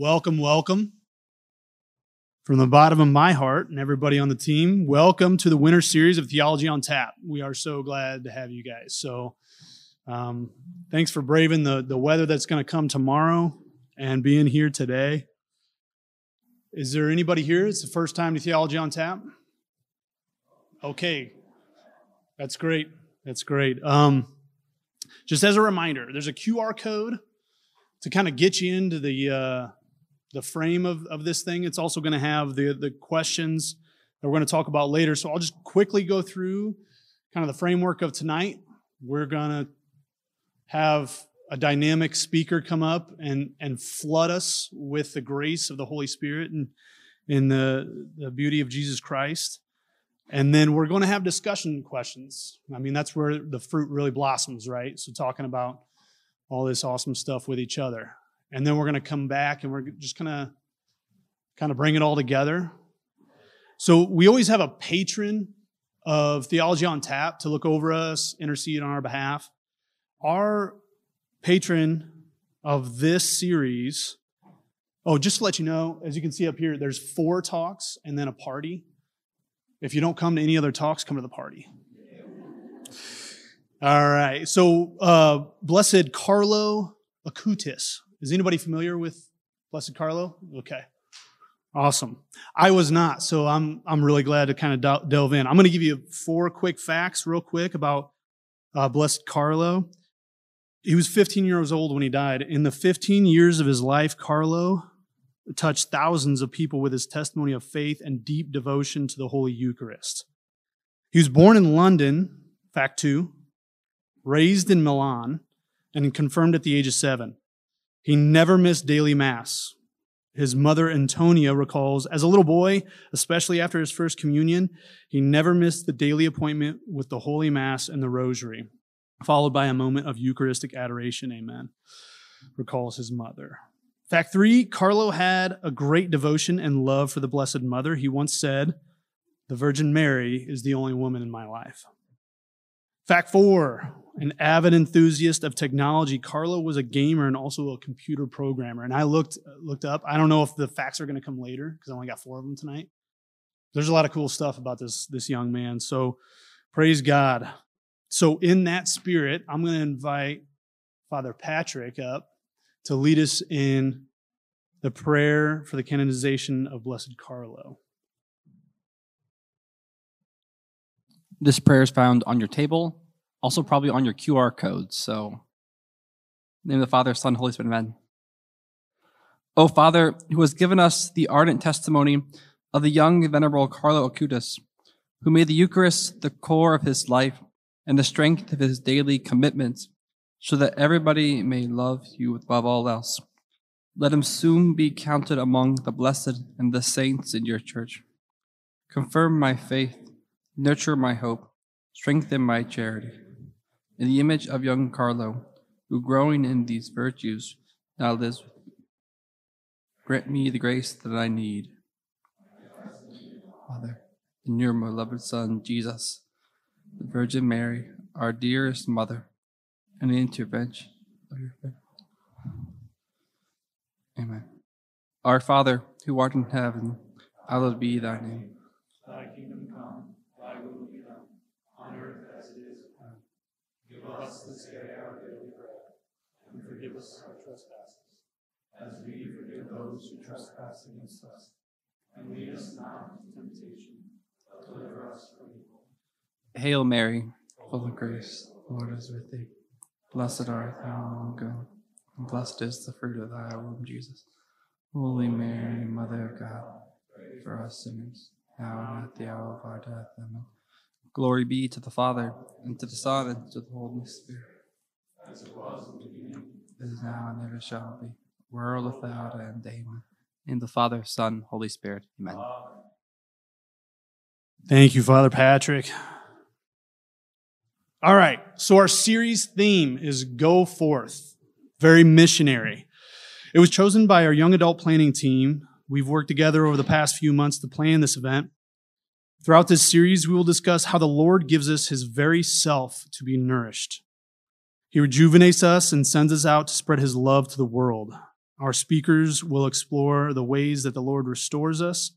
Welcome, welcome. From the bottom of my heart and everybody on the team, welcome to the winter series of Theology on Tap. We are so glad to have you guys. So, um, thanks for braving the, the weather that's going to come tomorrow and being here today. Is there anybody here? It's the first time to Theology on Tap? Okay, that's great. That's great. Um, just as a reminder, there's a QR code to kind of get you into the uh, the frame of, of this thing. It's also going to have the the questions that we're going to talk about later. So I'll just quickly go through kind of the framework of tonight. We're going to have a dynamic speaker come up and and flood us with the grace of the Holy Spirit and in the, the beauty of Jesus Christ. And then we're going to have discussion questions. I mean, that's where the fruit really blossoms, right? So, talking about all this awesome stuff with each other. And then we're going to come back and we're just going to kind of bring it all together. So, we always have a patron of Theology on Tap to look over us, intercede on our behalf. Our patron of this series, oh, just to let you know, as you can see up here, there's four talks and then a party. If you don't come to any other talks, come to the party. All right. So, uh, Blessed Carlo Acutis. Is anybody familiar with Blessed Carlo? Okay. Awesome. I was not, so I'm I'm really glad to kind of delve in. I'm going to give you four quick facts, real quick, about uh, Blessed Carlo. He was 15 years old when he died. In the 15 years of his life, Carlo touched thousands of people with his testimony of faith and deep devotion to the Holy Eucharist. He was born in London, fact two, raised in Milan, and confirmed at the age of seven. He never missed daily Mass. His mother, Antonia, recalls as a little boy, especially after his first communion, he never missed the daily appointment with the Holy Mass and the Rosary, followed by a moment of Eucharistic adoration. Amen. Recalls his mother. Fact three Carlo had a great devotion and love for the Blessed Mother. He once said, The Virgin Mary is the only woman in my life. Fact four an avid enthusiast of technology, Carlo was a gamer and also a computer programmer. And I looked looked up. I don't know if the facts are going to come later because I only got four of them tonight. There's a lot of cool stuff about this this young man. So praise God. So in that spirit, I'm going to invite Father Patrick up to lead us in the prayer for the canonization of Blessed Carlo. This prayer is found on your table, also probably on your QR code. So, name of the Father, Son, Holy Spirit, Amen. O Father, who has given us the ardent testimony of the young venerable Carlo Acutis, who made the Eucharist the core of his life and the strength of his daily commitments so that everybody may love you above all else. Let him soon be counted among the blessed and the saints in your church. Confirm my faith, nurture my hope, strengthen my charity. In the image of young Carlo, who growing in these virtues now lives grant me the grace that I need. Father, in your beloved Son, Jesus, the Virgin Mary, our dearest mother, and the intervention of your faith. Amen. Our Father, who art in heaven, hallowed be thy name. Thy kingdom come, thy will be done, on earth as it is in heaven. Give us this day our daily bread, and forgive us our trespasses, as we forgive those who trespass against us. And lead us not into temptation, but deliver us from evil. Hail Mary, full of grace, the Lord is with thee. Blessed art thou among women, and blessed is the fruit of thy womb, Jesus. Holy Mary, Mother of God, pray for us sinners, now and at the hour of our death. Amen. Glory be to the Father, and to the Son, and to the Holy Spirit. As it was in the beginning, Is now and ever shall be, world without end. Amen. In the Father, Son, Holy Spirit. Amen. Thank you, Father Patrick. All right, so our series theme is Go Forth, very missionary. It was chosen by our young adult planning team. We've worked together over the past few months to plan this event. Throughout this series, we will discuss how the Lord gives us his very self to be nourished. He rejuvenates us and sends us out to spread his love to the world. Our speakers will explore the ways that the Lord restores us,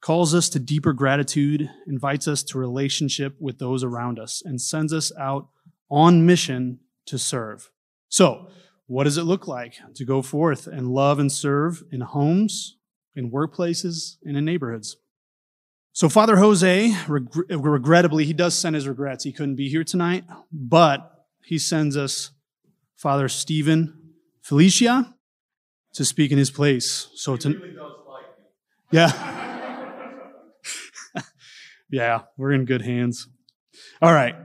calls us to deeper gratitude, invites us to relationship with those around us, and sends us out on mission to serve. So, what does it look like to go forth and love and serve in homes, in workplaces, and in neighborhoods? So, Father Jose, reg- regrettably, he does send his regrets. He couldn't be here tonight, but he sends us Father Stephen Felicichia to speak in his place. So, to, yeah. yeah, we're in good hands. All right.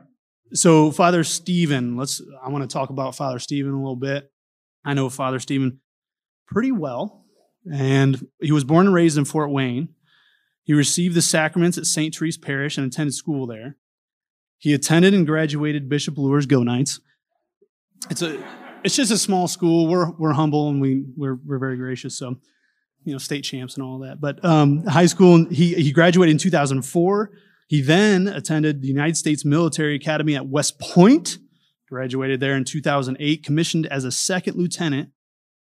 So, Father Stephen, let's, I want to talk about Father Stephen a little bit. I know Father Stephen pretty well, and he was born and raised in Fort Wayne. He received the sacraments at St. Therese Parish and attended school there. He attended and graduated Bishop Luers Go Knights. It's a, it's just a small school. We're we're humble and we we're we're very gracious. So, you know, state champs and all that. But um, high school, he he graduated in 2004. He then attended the United States Military Academy at West Point, graduated there in 2008, commissioned as a second lieutenant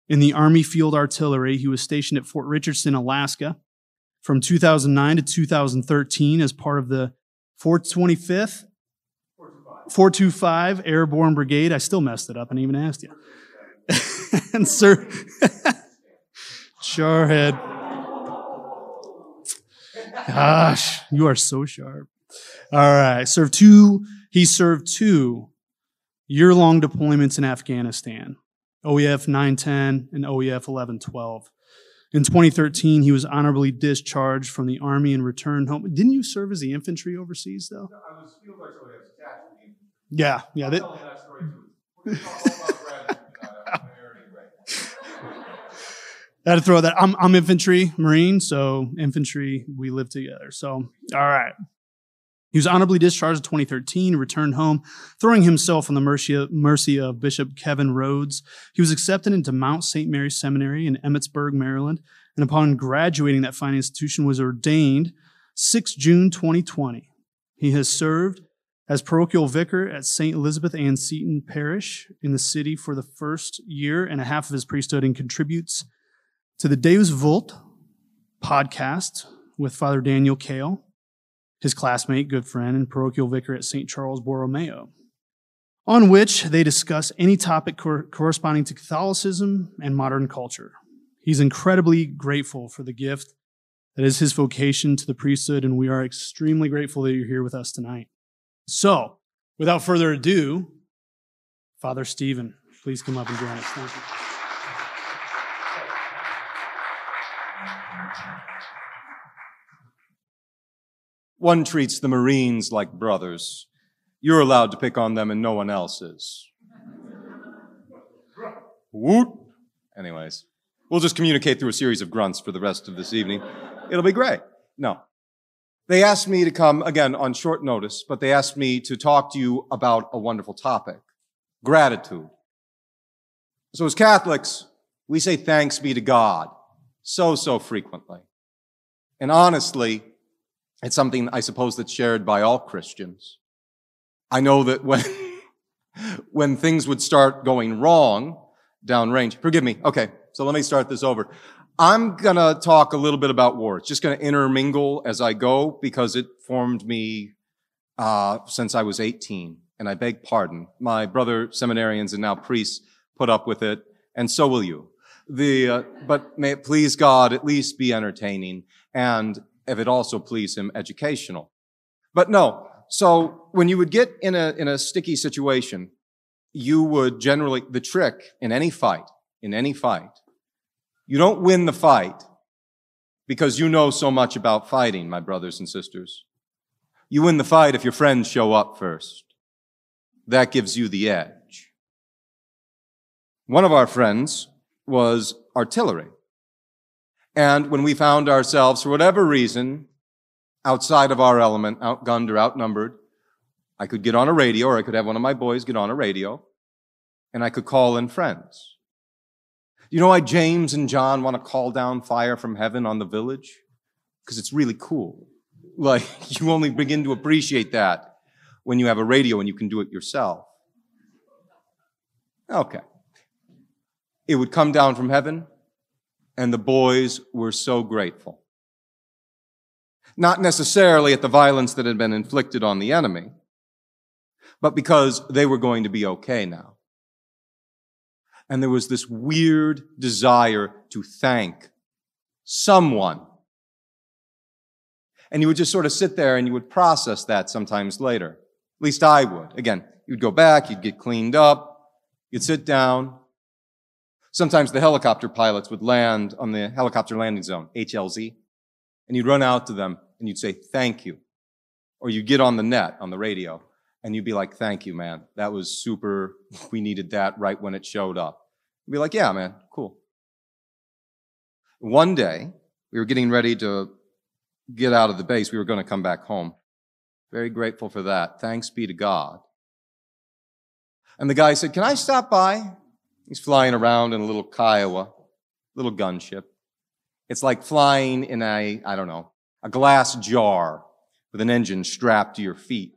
in the Army Field Artillery. He was stationed at Fort Richardson, Alaska from 2009 to 2013 as part of the 425th 425 Airborne Brigade. I still messed it up and even asked you. and sir, Charhead. Gosh, you are so sharp. All right. Served two, he served two year long deployments in Afghanistan OEF 910 and OEF 1112. In 2013, he was honorably discharged from the Army and returned home. Didn't you serve as the infantry overseas, though? I was field. I was attached to the infantry. Yeah, yeah. That, that story too. We're gonna talk all about gratitude tonight. I'm very grateful. I had to throw that. I'm, I'm infantry, Marine, so infantry, we live together. So, all right. He was honorably discharged in 2013, returned home, throwing himself on the mercy, mercy of Bishop Kevin Rhoades. He was accepted into Mount St. Mary Seminary in Emmitsburg, Maryland, and upon graduating that fine institution was ordained 6 June 2020. He has served as parochial vicar at St. Elizabeth Ann Seton Parish in the city for the first year and a half of his priesthood and contributes to the Deus Vult podcast with Father Daniel Koehl, his classmate, good friend, and parochial vicar at St. Charles Borromeo, on which they discuss any topic cor- corresponding to Catholicism and modern culture. He's incredibly grateful for the gift that is his vocation to the priesthood, and we are extremely grateful that you're here with us tonight. So, without further ado, Father Stephen, please come up and join us. Thank you. One treats the Marines like brothers. You're allowed to pick on them and no one else is. Woot! Anyways, we'll just communicate through a series of grunts for the rest of this evening. It'll be great. No. They asked me to come again on short notice, but they asked me to talk to you about a wonderful topic. Gratitude. So as Catholics, we say thanks be to God so, so frequently. And honestly, it's something I suppose that's shared by all Christians. I know that when, when things would start going wrong downrange, forgive me. Okay. So let me start this over. I'm going to talk a little bit about war. It's just going to intermingle as I go because it formed me, uh, since I was 18. And I beg pardon. My brother seminarians and now priests put up with it. And so will you. The, uh, but may it please God at least be entertaining and if it also please him educational. But no. So when you would get in a, in a sticky situation, you would generally, the trick in any fight, in any fight, you don't win the fight because you know so much about fighting, my brothers and sisters. You win the fight if your friends show up first. That gives you the edge. One of our friends was artillery. And when we found ourselves, for whatever reason, outside of our element, outgunned or outnumbered, I could get on a radio or I could have one of my boys get on a radio and I could call in friends. You know why James and John want to call down fire from heaven on the village? Because it's really cool. Like, you only begin to appreciate that when you have a radio and you can do it yourself. Okay. It would come down from heaven And the boys were so grateful. Not necessarily at the violence that had been inflicted on the enemy, but because they were going to be okay now. And there was this weird desire to thank someone. And you would just sort of sit there and you would process that sometimes later. At least I would. Again, you'd go back, you'd get cleaned up, you'd sit down. Sometimes the helicopter pilots would land on the helicopter landing zone, HLZ, and you'd run out to them and you'd say, thank you. Or you'd get on the net, on the radio, and you'd be like, thank you, man. That was super. We needed that right when it showed up. You'd be like, yeah, man, cool. One day, we were getting ready to get out of the base. We were going to come back home. Very grateful for that. Thanks be to God. And the guy said, Can I stop by? He's flying around in a little Kiowa, little gunship. It's like flying in a, I don't know, a glass jar with an engine strapped to your feet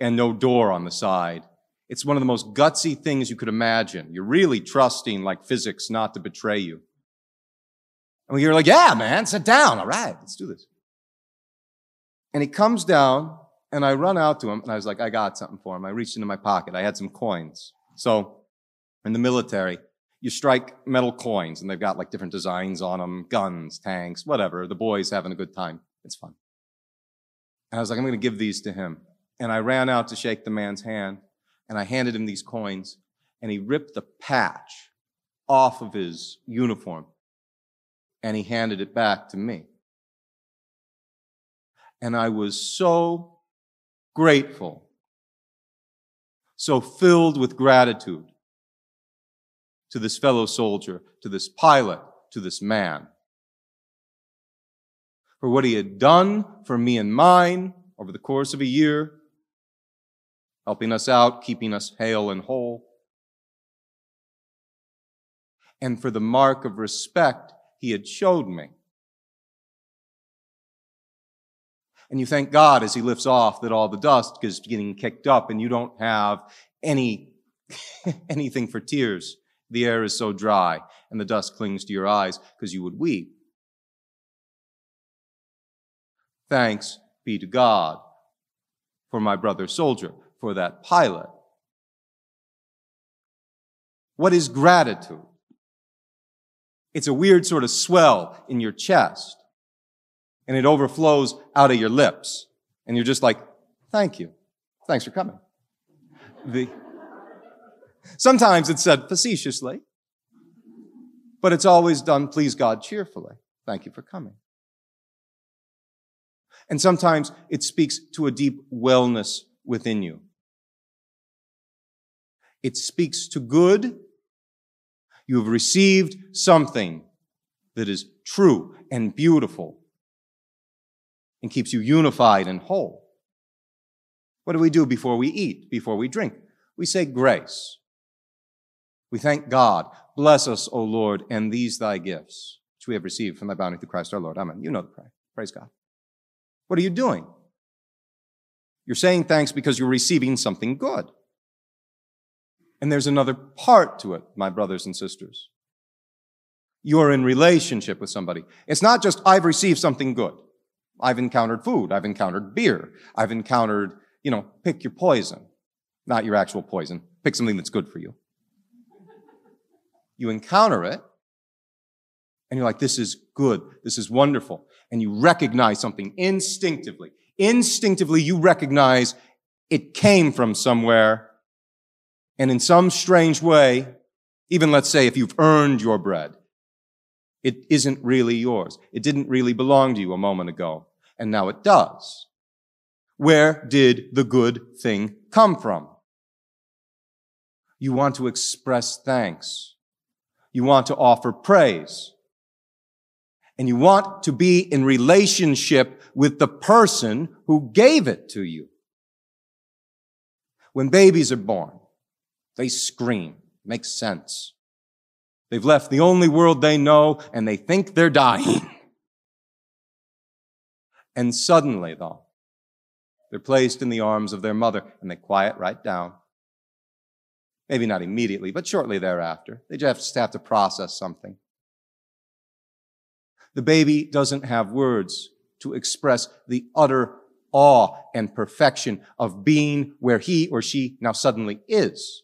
and no door on the side. It's one of the most gutsy things you could imagine. You're really trusting like physics not to betray you. And you're like, yeah, man, sit down. All right, let's do this. And he comes down and I run out to him and I was like, I got something for him. I reached into my pocket. I had some coins. So in the military, you strike metal coins and they've got like different designs on them, guns, tanks, whatever. The boys having a good time. It's fun. And I was like, I'm going to give these to him. And I ran out to shake the man's hand and I handed him these coins and he ripped the patch off of his uniform and he handed it back to me. And I was so grateful, so filled with gratitude to this fellow soldier, to this pilot, to this man for what he had done for me and mine over the course of a year, helping us out, keeping us hale and whole, and for the mark of respect he had showed me. And you thank God as he lifts off that all the dust is getting kicked up and you don't have any, anything for tears. The air is so dry and the dust clings to your eyes because you would weep. Thanks be to God for my brother soldier, for that pilot. What is gratitude? It's a weird sort of swell in your chest and it overflows out of your lips. And you're just like, thank you. Thanks for coming. The, sometimes it's said facetiously, but it's always done, please God, cheerfully. Thank you for coming. And sometimes it speaks to a deep wellness within you. It speaks to good. You have received something that is true and beautiful and keeps you unified and whole. What do we do before we eat, before we drink? We say grace. We thank God. Bless us, O Lord, and these thy gifts, which we have received from thy bounty through Christ our Lord. Amen. You know the prayer. Praise God. What are you doing? You're saying thanks because you're receiving something good. And there's another part to it, my brothers and sisters. You're in relationship with somebody. It's not just, I've received something good. I've encountered food. I've encountered beer. I've encountered, you know, pick your poison. Not your actual poison. Pick something that's good for you. You encounter it, and you're like, this is good. This is wonderful and you recognize something instinctively. Instinctively, you recognize it came from somewhere. And in some strange way, even let's say if you've earned your bread, it isn't really yours. It didn't really belong to you a moment ago. And now it does. Where did the good thing come from? You want to express thanks. You want to offer praise and you want to be in relationship with the person who gave it to you. When babies are born, they scream. Makes sense. They've left the only world they know and they think they're dying. And suddenly, though, they're placed in the arms of their mother and they quiet right down. Maybe not immediately, but shortly thereafter. They just have to process something. The baby doesn't have words to express the utter awe and perfection of being where he or she now suddenly is.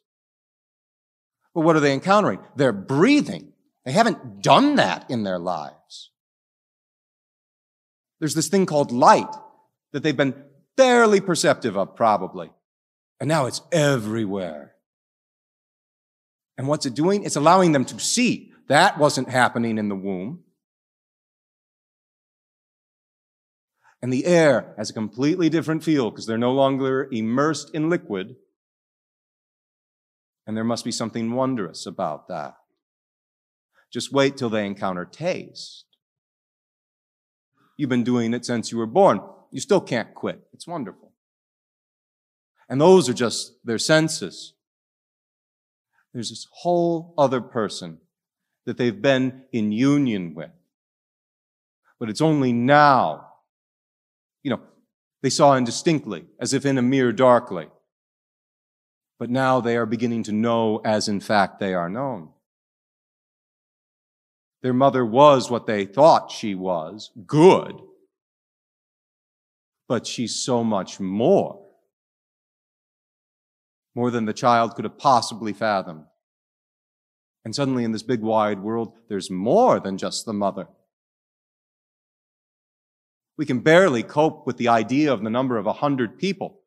But what are they encountering? They're breathing. They haven't done that in their lives. There's this thing called light that they've been barely perceptive of, probably. And now it's everywhere. And what's it doing? It's allowing them to see. That wasn't happening in the womb. And the air has a completely different feel because they're no longer immersed in liquid. And there must be something wondrous about that. Just wait till they encounter taste. You've been doing it since you were born. You still can't quit. It's wonderful. And those are just their senses there's this whole other person that they've been in union with. But it's only now, you know, they saw indistinctly, as if in a mirror darkly. But now they are beginning to know as in fact they are known. Their mother was what they thought she was, good. But she's so much more more than the child could have possibly fathomed. And suddenly, in this big wide world, there's more than just the mother. We can barely cope with the idea of the number of a hundred people.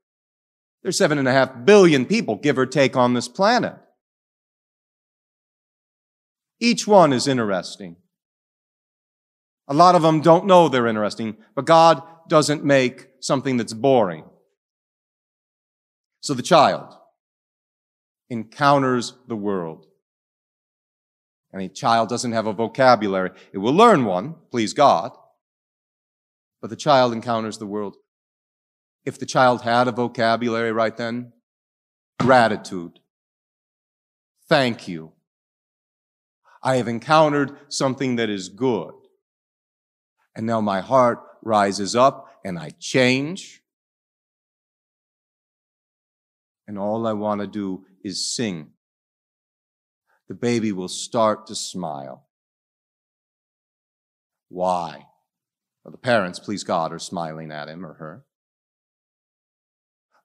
There's seven and a half billion people, give or take, on this planet. Each one is interesting. A lot of them don't know they're interesting, but God doesn't make something that's boring. So the child, encounters the world. And a child doesn't have a vocabulary. It will learn one, please God. But the child encounters the world. If the child had a vocabulary right then, gratitude. Thank you. I have encountered something that is good. And now my heart rises up and I change. And all I want to do is sing. The baby will start to smile. Why? Well, the parents, please God, are smiling at him or her.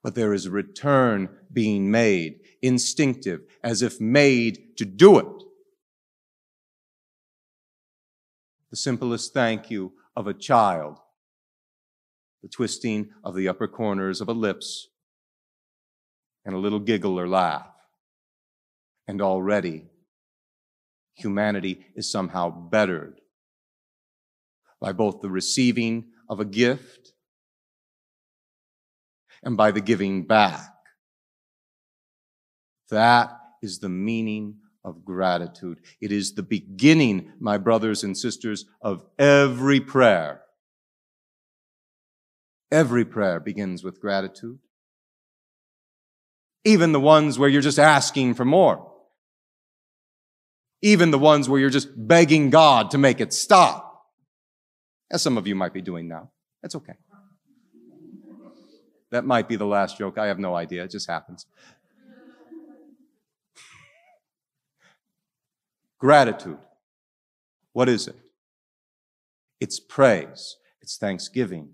But there is a return being made, instinctive, as if made to do it. The simplest thank you of a child, the twisting of the upper corners of a lips, and a little giggle or laugh. And already, humanity is somehow bettered by both the receiving of a gift and by the giving back. That is the meaning of gratitude. It is the beginning, my brothers and sisters, of every prayer. Every prayer begins with gratitude even the ones where you're just asking for more. Even the ones where you're just begging God to make it stop. As some of you might be doing now. That's okay. That might be the last joke. I have no idea. It just happens. Gratitude. What is it? It's praise. It's thanksgiving.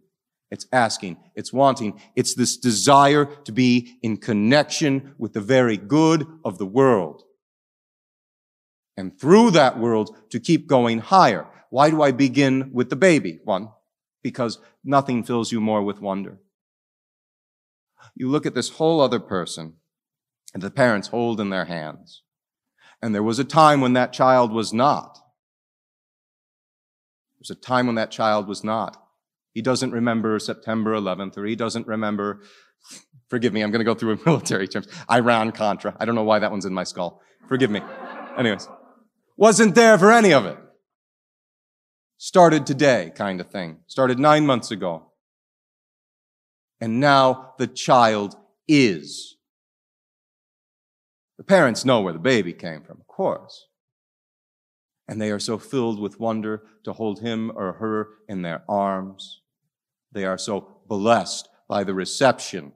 It's asking, it's wanting, it's this desire to be in connection with the very good of the world. And through that world to keep going higher. Why do I begin with the baby? One, because nothing fills you more with wonder. You look at this whole other person and the parents hold in their hands. And there was a time when that child was not. There was a time when that child was not. He doesn't remember September 11th, or he doesn't remember, forgive me, I'm going to go through military terms, Iran Contra. I don't know why that one's in my skull. Forgive me. Anyways, wasn't there for any of it. Started today, kind of thing. Started nine months ago. And now the child is. The parents know where the baby came from, of course. And they are so filled with wonder to hold him or her in their arms. They are so blessed by the reception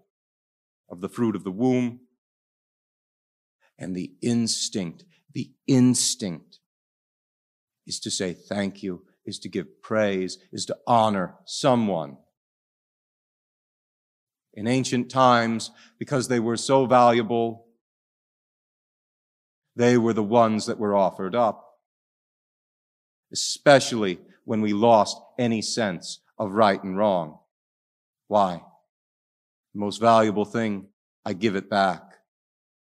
of the fruit of the womb and the instinct, the instinct is to say thank you is to give praise, is to honor someone. In ancient times, because they were so valuable, they were the ones that were offered up, especially when we lost any sense of right and wrong. Why? The most valuable thing, I give it back.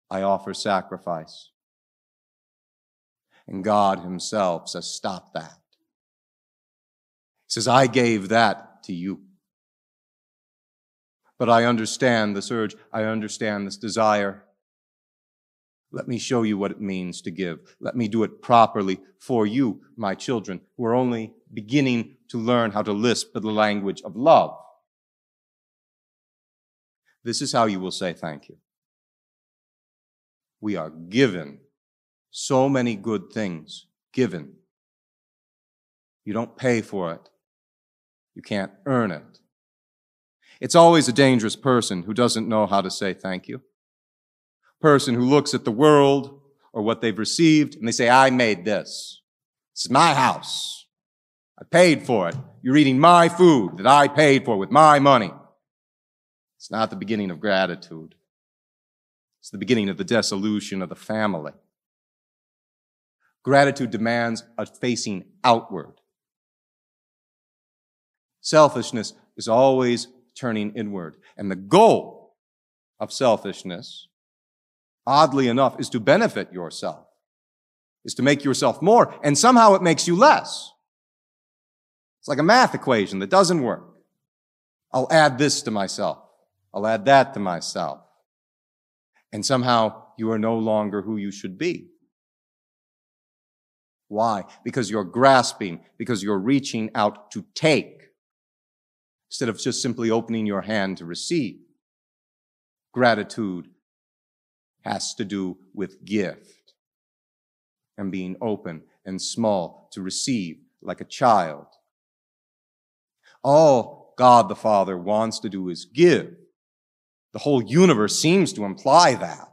I offer sacrifice. And God himself says, stop that. He says, I gave that to you. But I understand this urge. I understand this desire. Let me show you what it means to give. Let me do it properly for you, my children, who are only beginning to learn how to lisp the language of love. This is how you will say thank you. We are given so many good things, given. You don't pay for it. You can't earn it. It's always a dangerous person who doesn't know how to say thank you. Person who looks at the world or what they've received and they say, I made this. This is my house. I paid for it. You're eating my food that I paid for with my money. It's not the beginning of gratitude. It's the beginning of the dissolution of the family. Gratitude demands a facing outward. Selfishness is always turning inward. And the goal of selfishness, oddly enough, is to benefit yourself, is to make yourself more, and somehow it makes you less. It's like a math equation that doesn't work. I'll add this to myself. I'll add that to myself. And somehow you are no longer who you should be. Why? Because you're grasping, because you're reaching out to take instead of just simply opening your hand to receive. Gratitude has to do with gift and being open and small to receive like a child. All God the Father wants to do is give. The whole universe seems to imply that.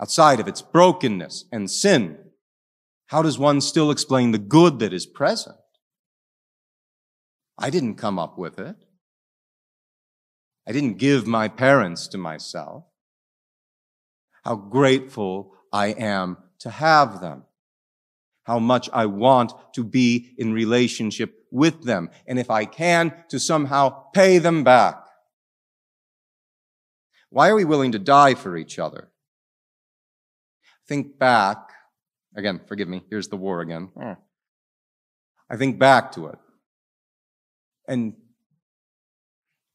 Outside of its brokenness and sin, how does one still explain the good that is present? I didn't come up with it. I didn't give my parents to myself. How grateful I am to have them. How much I want to be in relationship with them. And if I can, to somehow pay them back. Why are we willing to die for each other? Think back. Again, forgive me. Here's the war again. Hmm. I think back to it and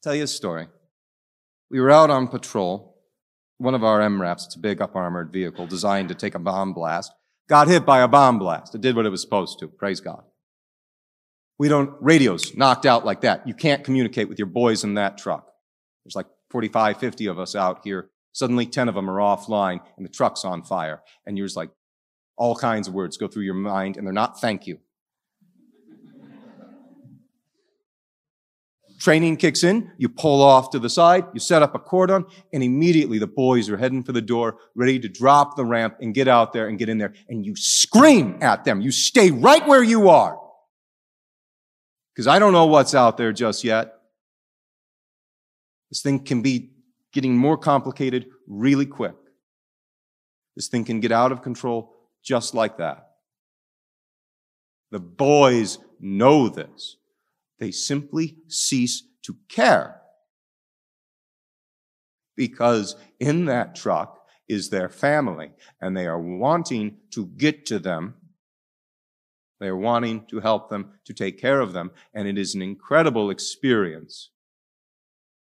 tell you a story. We were out on patrol. One of our MRAPs, it's a big up armored vehicle designed to take a bomb blast, got hit by a bomb blast. It did what it was supposed to. Praise God. We don't, radios knocked out like that. You can't communicate with your boys in that truck. There's like 45, 50 of us out here. Suddenly 10 of them are offline and the truck's on fire. And you're just like, all kinds of words go through your mind and they're not thank you. Training kicks in, you pull off to the side, you set up a cordon, and immediately the boys are heading for the door, ready to drop the ramp and get out there and get in there. And you scream at them. You stay right where you are. Because I don't know what's out there just yet. This thing can be getting more complicated really quick. This thing can get out of control just like that. The boys know this. They simply cease to care. Because in that truck is their family, and they are wanting to get to them. They are wanting to help them, to take care of them, and it is an incredible experience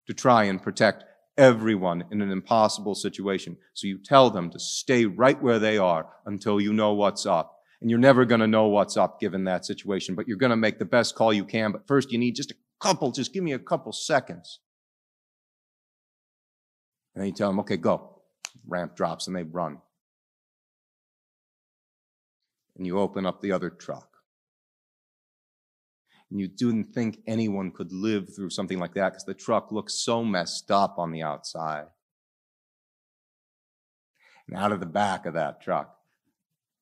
to try and protect everyone in an impossible situation. So you tell them to stay right where they are until you know what's up and you're never going to know what's up given that situation, but you're going to make the best call you can. But first, you need just a couple, just give me a couple seconds. And then you tell them, okay, go. Ramp drops and they run. And you open up the other truck. And you didn't think anyone could live through something like that because the truck looks so messed up on the outside. And out of the back of that truck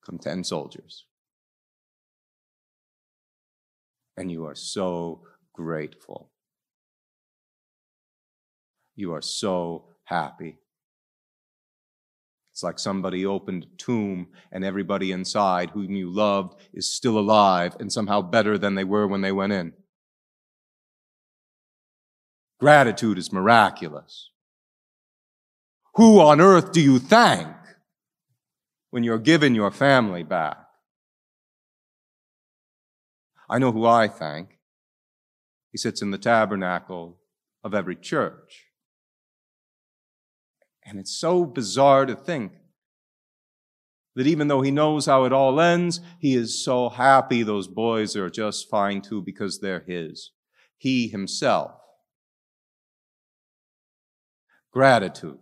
come 10 soldiers. and you are so grateful. You are so happy. It's like somebody opened a tomb and everybody inside whom you loved is still alive and somehow better than they were when they went in. Gratitude is miraculous. Who on earth do you thank when you're given your family back? I know who I thank. He sits in the tabernacle of every church. And it's so bizarre to think that even though he knows how it all ends, he is so happy those boys are just fine too because they're his. He himself. Gratitude.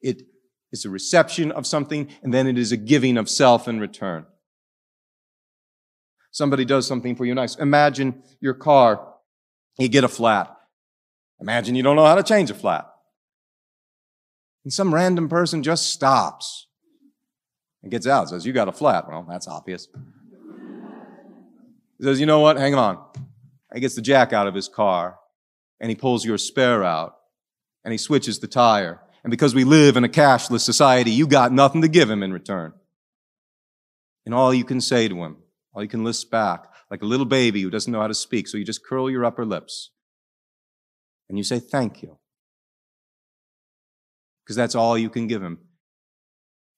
It is a reception of something and then it is a giving of self in return. Somebody does something for you nice. Imagine your car, you get a flat. Imagine you don't know how to change a flat. And some random person just stops and gets out, says, You got a flat. Well, that's obvious. He says, You know what? Hang on. He gets the jack out of his car and he pulls your spare out and he switches the tire. And because we live in a cashless society, you got nothing to give him in return. And all you can say to him, all you can list back, like a little baby who doesn't know how to speak, so you just curl your upper lips and you say, Thank you because that's all you can give him,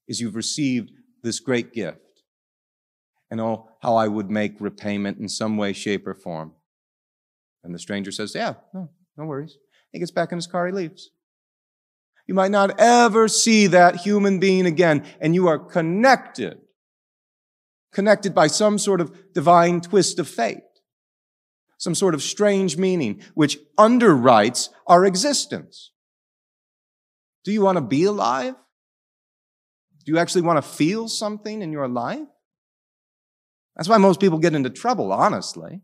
is you've received this great gift. And oh, how I would make repayment in some way, shape, or form. And the stranger says, Yeah, no, no worries. He gets back in his car, he leaves. You might not ever see that human being again, and you are connected. Connected by some sort of divine twist of fate. Some sort of strange meaning, which underwrites our existence. Do you want to be alive? Do you actually want to feel something in your life? That's why most people get into trouble, honestly.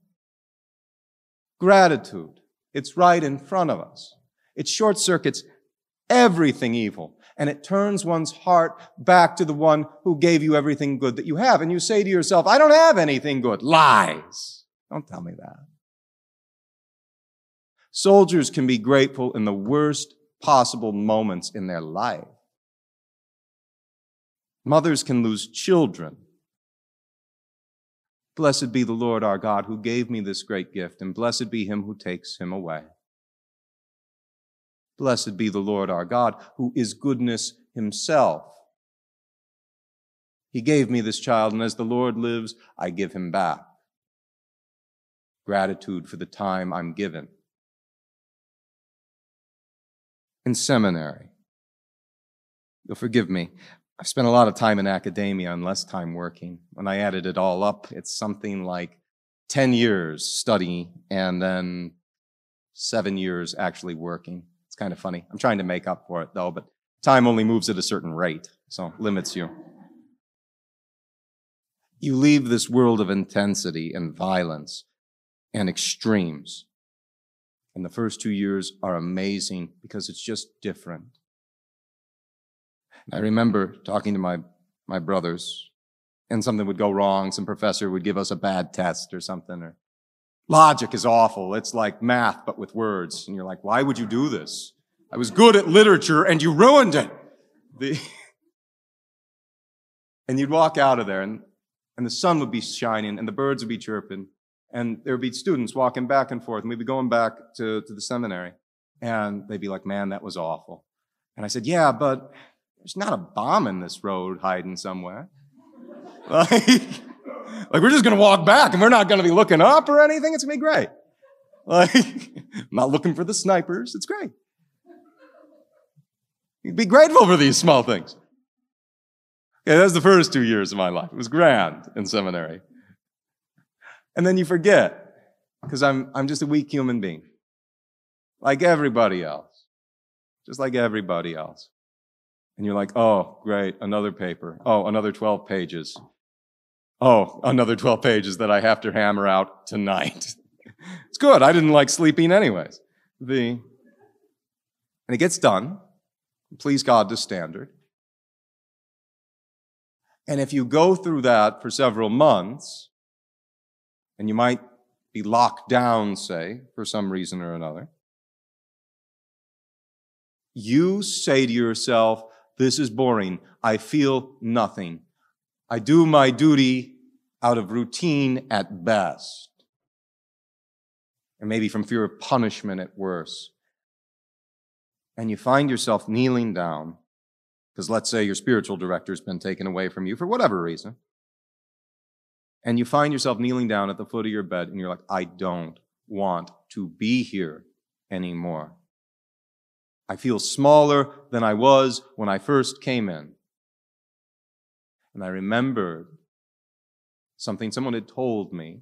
Gratitude. It's right in front of us. It short circuits everything evil and it turns one's heart back to the one who gave you everything good that you have. And you say to yourself, I don't have anything good. Lies. Don't tell me that. Soldiers can be grateful in the worst possible moments in their life. Mothers can lose children. Blessed be the Lord our God who gave me this great gift, and blessed be him who takes him away. Blessed be the Lord our God who is goodness himself. He gave me this child, and as the Lord lives, I give him back. Gratitude for the time I'm given in seminary. You'll forgive me. I've spent a lot of time in academia and less time working. When I added it all up, it's something like 10 years study and then seven years actually working. It's kind of funny. I'm trying to make up for it though, but time only moves at a certain rate, so limits you. You leave this world of intensity and violence and extremes and the first two years are amazing because it's just different. I remember talking to my, my brothers, and something would go wrong. Some professor would give us a bad test or something. Or logic is awful. It's like math, but with words. And you're like, why would you do this? I was good at literature and you ruined it. The and you'd walk out of there and, and the sun would be shining and the birds would be chirping and there would be students walking back and forth, and we'd be going back to, to the seminary. And they'd be like, man, that was awful. And I said, yeah, but there's not a bomb in this road hiding somewhere. like, like, we're just going to walk back and we're not going to be looking up or anything. It's going to be great. Like, I'm not looking for the snipers. It's great. You'd be grateful for these small things. Okay, that was the first two years of my life. It was grand in seminary. And then you forget, because I'm, I'm just a weak human being, like everybody else, just like everybody else. And you're like, oh, great, another paper. Oh, another 12 pages. Oh, another 12 pages that I have to hammer out tonight. it's good. I didn't like sleeping anyways. The, and it gets done. Please God to standard. And if you go through that for several months, and you might be locked down, say, for some reason or another, you say to yourself, This is boring. I feel nothing. I do my duty out of routine at best. And maybe from fear of punishment at worst. And you find yourself kneeling down, because let's say your spiritual director's been taken away from you for whatever reason. And you find yourself kneeling down at the foot of your bed, and you're like, I don't want to be here anymore. I feel smaller than I was when I first came in. And I remembered something someone had told me.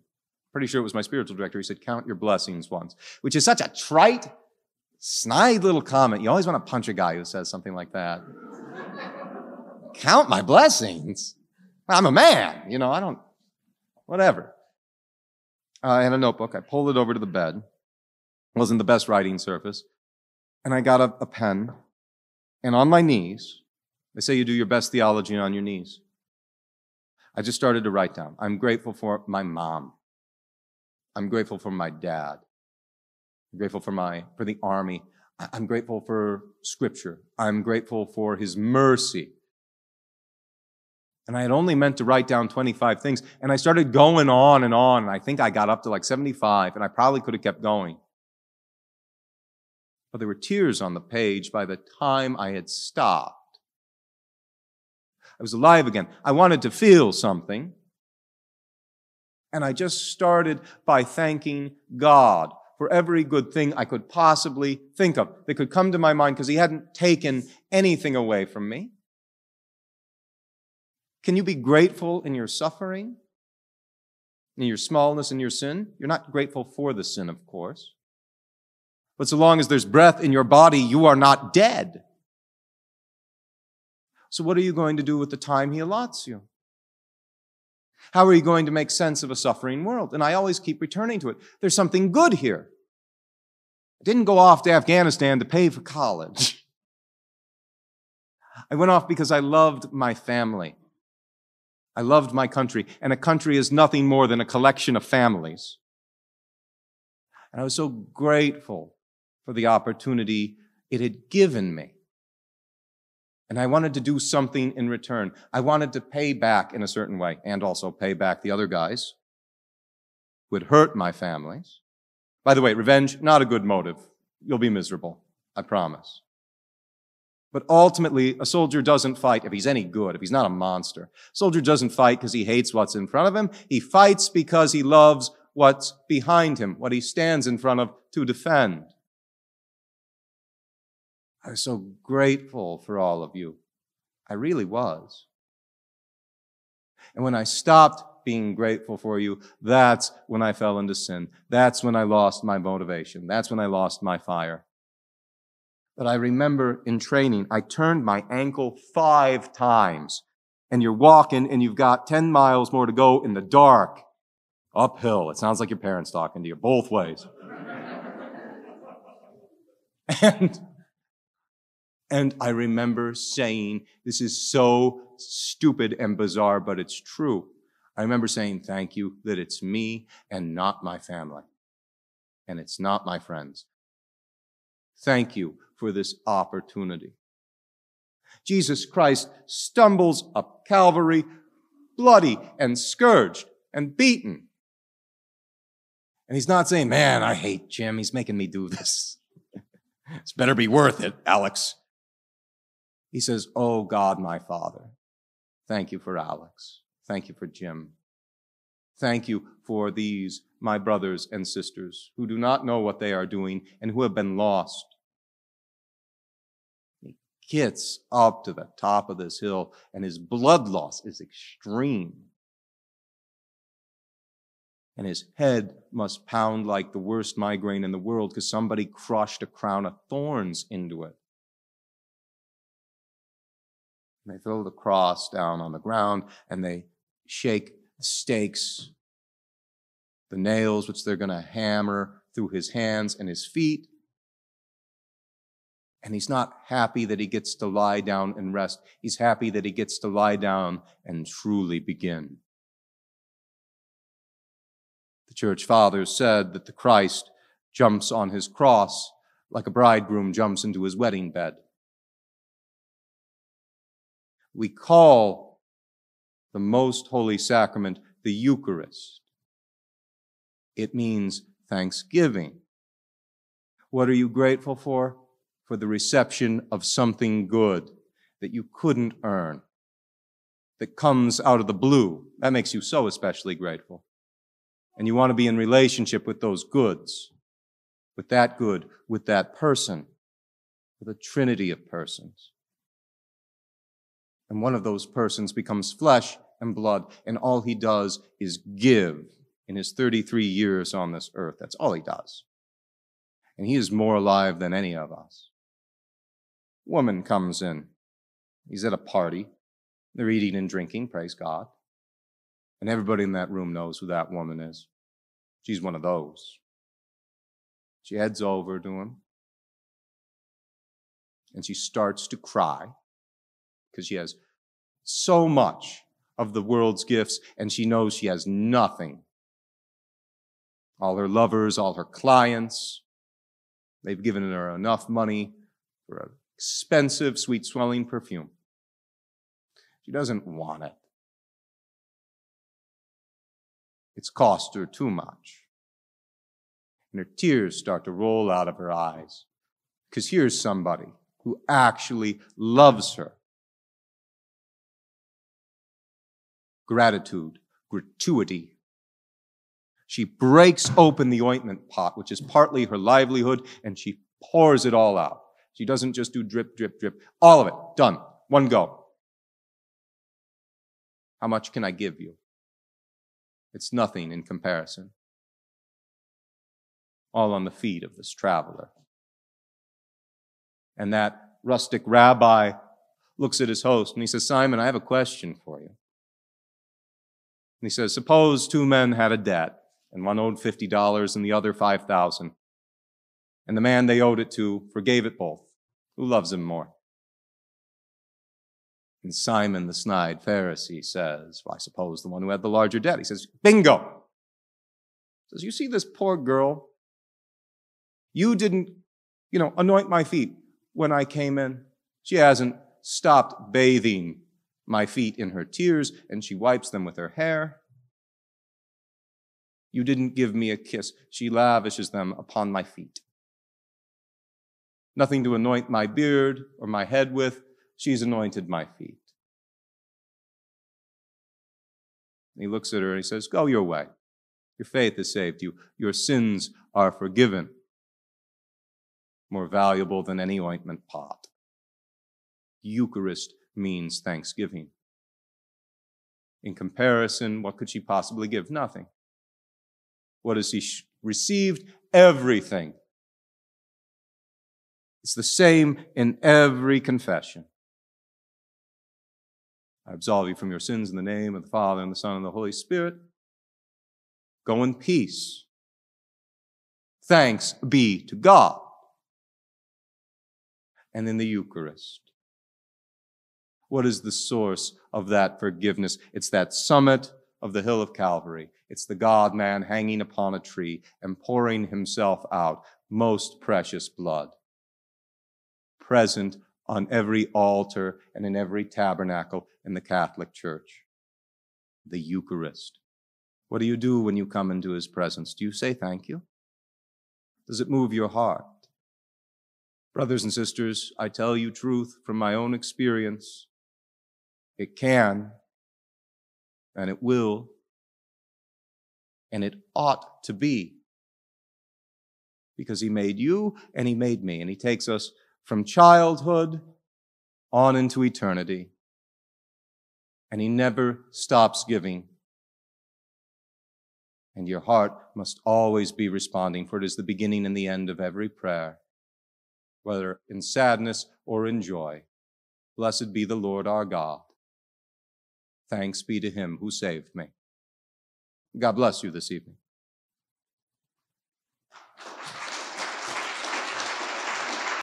Pretty sure it was my spiritual director. He said, Count your blessings once, which is such a trite, snide little comment. You always want to punch a guy who says something like that. Count my blessings. I'm a man, you know, I don't, whatever. Uh, I had a notebook. I pulled it over to the bed. It wasn't the best writing surface. And I got a, a pen. And on my knees, they say you do your best theology on your knees. I just started to write down. I'm grateful for my mom. I'm grateful for my dad. I'm grateful for my, for the army. I'm grateful for scripture. I'm grateful for his mercy. And I had only meant to write down 25 things. And I started going on and on. And I think I got up to like 75 and I probably could have kept going. But there were tears on the page by the time I had stopped. I was alive again. I wanted to feel something. And I just started by thanking God for every good thing I could possibly think of that could come to my mind because He hadn't taken anything away from me. Can you be grateful in your suffering, in your smallness, in your sin? You're not grateful for the sin, of course. But so long as there's breath in your body, you are not dead. So, what are you going to do with the time He allots you? How are you going to make sense of a suffering world? And I always keep returning to it. There's something good here. I didn't go off to Afghanistan to pay for college. I went off because I loved my family. I loved my country. And a country is nothing more than a collection of families. And I was so grateful for the opportunity it had given me. And I wanted to do something in return. I wanted to pay back in a certain way and also pay back the other guys who had hurt my families. By the way, revenge, not a good motive. You'll be miserable. I promise. But ultimately, a soldier doesn't fight if he's any good, if he's not a monster. A soldier doesn't fight because he hates what's in front of him. He fights because he loves what's behind him, what he stands in front of to defend. I was so grateful for all of you. I really was. And when I stopped being grateful for you, that's when I fell into sin. That's when I lost my motivation. That's when I lost my fire. But I remember in training, I turned my ankle five times. And you're walking and you've got 10 miles more to go in the dark, uphill. It sounds like your parents talking to you both ways. and and I remember saying, this is so stupid and bizarre, but it's true. I remember saying, thank you that it's me and not my family. And it's not my friends. Thank you for this opportunity. Jesus Christ stumbles up Calvary, bloody and scourged and beaten. And he's not saying, man, I hate Jim. He's making me do this. it's better be worth it, Alex. He says, Oh God, my Father, thank you for Alex. Thank you for Jim. Thank you for these, my brothers and sisters, who do not know what they are doing and who have been lost. He gets up to the top of this hill, and his blood loss is extreme. And his head must pound like the worst migraine in the world because somebody crushed a crown of thorns into it. And they throw the cross down on the ground and they shake the stakes, the nails which they're going to hammer through his hands and his feet. And he's not happy that he gets to lie down and rest. He's happy that he gets to lie down and truly begin. The church fathers said that the Christ jumps on his cross like a bridegroom jumps into his wedding bed. We call the most holy sacrament the Eucharist. It means thanksgiving. What are you grateful for? For the reception of something good that you couldn't earn, that comes out of the blue. That makes you so especially grateful. And you want to be in relationship with those goods, with that good, with that person, with a trinity of persons. And one of those persons becomes flesh and blood, and all he does is give in his 33 years on this earth. That's all he does. And he is more alive than any of us. Woman comes in. He's at a party. They're eating and drinking, praise God. And everybody in that room knows who that woman is. She's one of those. She heads over to him and she starts to cry because she has so much of the world's gifts and she knows she has nothing. All her lovers, all her clients, they've given her enough money for an expensive, sweet swelling perfume. She doesn't want it. It's cost her too much. And her tears start to roll out of her eyes. Because here's somebody who actually loves her. Gratitude, gratuity. She breaks open the ointment pot, which is partly her livelihood, and she pours it all out. She doesn't just do drip, drip, drip. All of it. Done. One go. How much can I give you? It's nothing in comparison. All on the feet of this traveler. And that rustic rabbi looks at his host and he says, Simon, I have a question for you. And he says, Suppose two men had a debt, and one owed $50 and the other 5000 And the man they owed it to forgave it both. Who loves him more? And Simon the snide Pharisee says, well, I suppose the one who had the larger debt. He says, bingo. He says, you see this poor girl? You didn't, you know, anoint my feet when I came in. She hasn't stopped bathing my feet in her tears and she wipes them with her hair. You didn't give me a kiss. She lavishes them upon my feet. Nothing to anoint my beard or my head with. She's anointed my feet. And he looks at her and he says, Go your way. Your faith has saved you. Your sins are forgiven. More valuable than any ointment pot. Eucharist means thanksgiving. In comparison, what could she possibly give? Nothing. What has she received? Everything. It's the same in every confession. I absolve you from your sins in the name of the Father, and the Son, and the Holy Spirit. Go in peace. Thanks be to God. And in the Eucharist. What is the source of that forgiveness? It's that summit of the hill of Calvary. It's the God man hanging upon a tree and pouring himself out most precious blood. Present on every altar and in every tabernacle in the Catholic Church. The Eucharist. What do you do when you come into His presence? Do you say thank you? Does it move your heart? Brothers and sisters, I tell you truth from my own experience. It can, and it will, and it ought to be. Because He made you and He made me, and He takes us from childhood on into eternity. And He never stops giving. And your heart must always be responding, for it is the beginning and the end of every prayer, whether in sadness or in joy. Blessed be the Lord our God. Thanks be to Him who saved me. God bless you this evening.